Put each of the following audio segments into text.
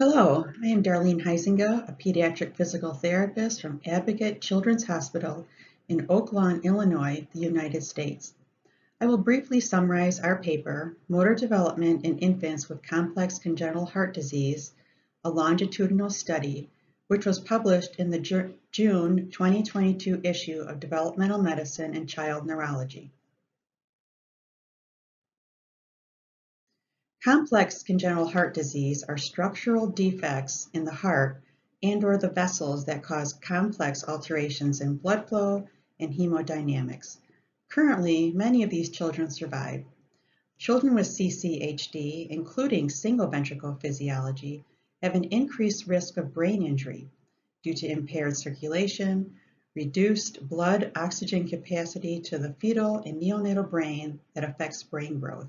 Hello, I am Darlene Huisenga, a pediatric physical therapist from Advocate Children's Hospital in Oak Lawn, Illinois, the United States. I will briefly summarize our paper, Motor Development in Infants with Complex Congenital Heart Disease, a longitudinal study, which was published in the June 2022 issue of Developmental Medicine and Child Neurology. Complex congenital heart disease are structural defects in the heart and or the vessels that cause complex alterations in blood flow and hemodynamics. Currently, many of these children survive. Children with CCHD, including single ventricle physiology, have an increased risk of brain injury due to impaired circulation, reduced blood oxygen capacity to the fetal and neonatal brain that affects brain growth.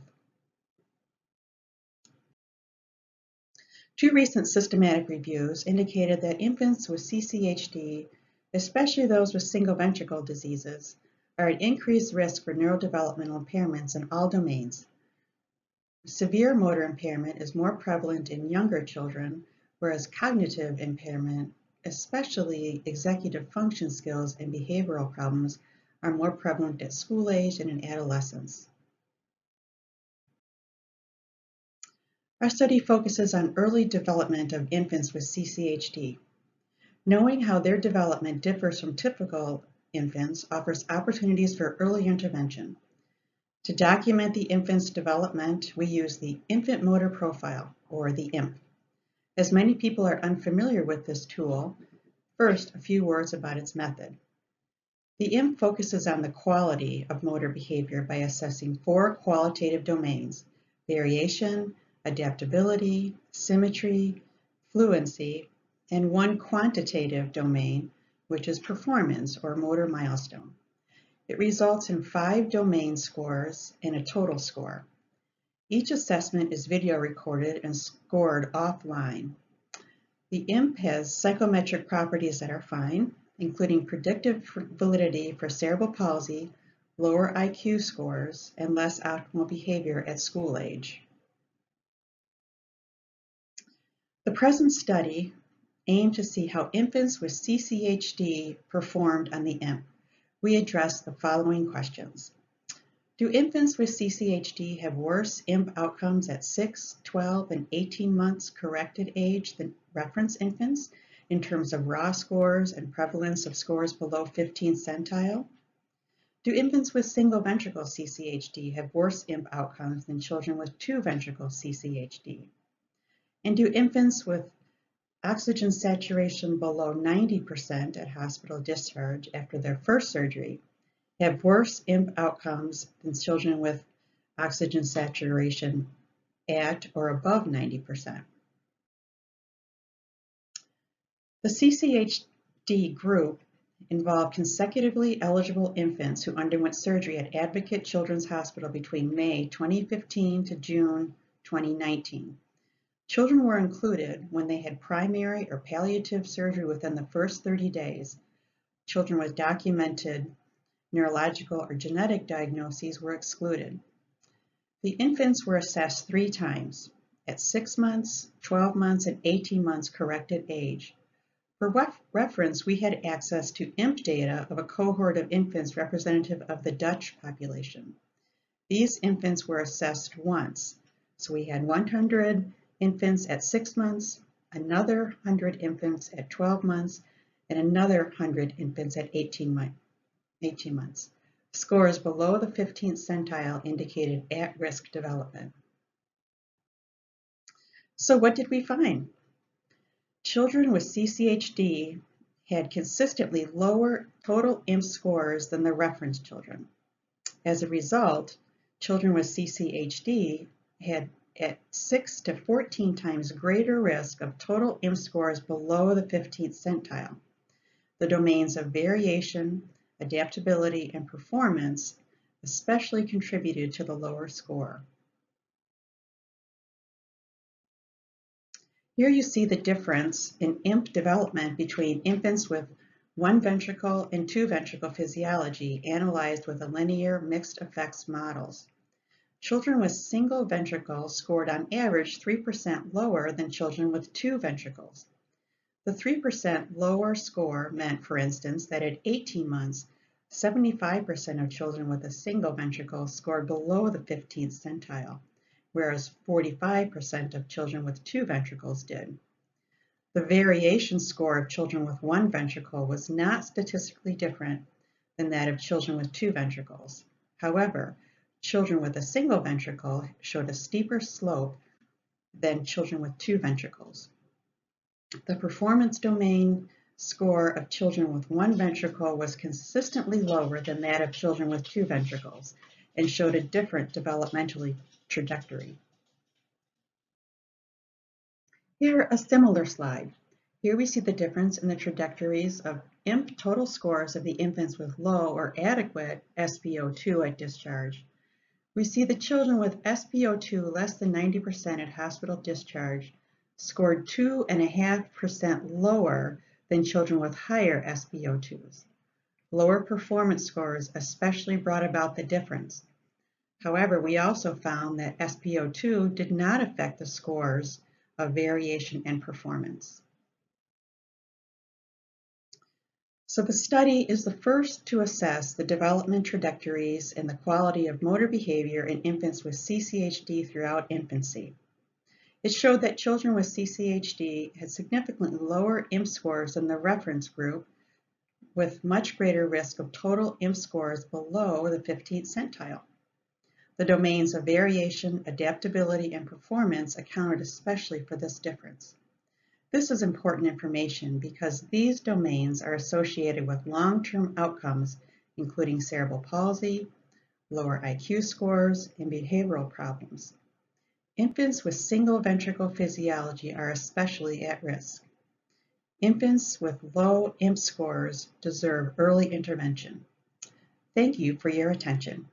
Two recent systematic reviews indicated that infants with CCHD, especially those with single ventricle diseases, are at increased risk for neurodevelopmental impairments in all domains. Severe motor impairment is more prevalent in younger children, whereas cognitive impairment, especially executive function skills and behavioral problems, are more prevalent at school age and in adolescence. Our study focuses on early development of infants with CCHD. Knowing how their development differs from typical infants offers opportunities for early intervention. To document the infant's development, we use the Infant Motor Profile, or the IMP. As many people are unfamiliar with this tool, first a few words about its method. The IMP focuses on the quality of motor behavior by assessing four qualitative domains, variation, adaptability, symmetry, fluency, and one quantitative domain, which is performance or motor milestone. It results in five domain scores and a total score. Each assessment is video recorded and scored offline. The IMP has psychometric properties that are fine, including predictive validity for cerebral palsy, lower IQ scores, and less optimal behavior at school age. The present study aimed to see how infants with CCHD performed on the IMP. We addressed the following questions. Do infants with CCHD have worse IMP outcomes at 6, 12, and 18 months corrected age than reference infants in terms of raw scores and prevalence of scores below 15 centile? Do infants with single ventricle CCHD have worse IMP outcomes than children with two ventricle CCHD? And do infants with oxygen saturation below 90% at hospital discharge after their first surgery have worse IMP outcomes than children with oxygen saturation at or above 90%. The CCHD group involved consecutively eligible infants who underwent surgery at Advocate Children's Hospital between May 2015 to June 2019. Children were included when they had primary or palliative surgery within the first 30 days. Children with documented neurological or genetic diagnoses were excluded. The infants were assessed three times, at 6 months, 12 months, and 18 months corrected age. For ref reference, we had access to IMP data of a cohort of infants representative of the Dutch population. These infants were assessed once, so we had 100 infants at six months, another 100 infants at 12 months, and another 100 infants at 18, 18 months. Scores below the 15th centile indicated at-risk development. So what did we find? Children with CCHD had consistently lower total IMP scores than the reference children. As a result, children with CCHD had at 6 to 14 times greater risk of total IMP scores below the 15th centile. The domains of variation, adaptability, and performance especially contributed to the lower score. Here you see the difference in IMP development between infants with one ventricle and two ventricle physiology analyzed with a linear mixed effects models. Children with single ventricles scored on average 3% lower than children with two ventricles. The 3% lower score meant, for instance, that at 18 months, 75% of children with a single ventricle scored below the 15th centile, whereas 45% of children with two ventricles did. The variation score of children with one ventricle was not statistically different than that of children with two ventricles. However, children with a single ventricle showed a steeper slope than children with two ventricles. The performance domain score of children with one ventricle was consistently lower than that of children with two ventricles and showed a different developmental trajectory. Here, a similar slide. Here we see the difference in the trajectories of IMP total scores of the infants with low or adequate SpO2 at discharge. We see the children with SpO2 less than 90% at hospital discharge scored 2.5% lower than children with higher SpO2s. Lower performance scores especially brought about the difference. However, we also found that SpO2 did not affect the scores of variation in performance. So the study is the first to assess the development trajectories and the quality of motor behavior in infants with CCHD throughout infancy. It showed that children with CCHD had significantly lower IMP scores than the reference group, with much greater risk of total IMP scores below the 15th centile. The domains of variation, adaptability, and performance accounted especially for this difference. This is important information because these domains are associated with long-term outcomes, including cerebral palsy, lower IQ scores, and behavioral problems. Infants with single ventricle physiology are especially at risk. Infants with low IMP scores deserve early intervention. Thank you for your attention.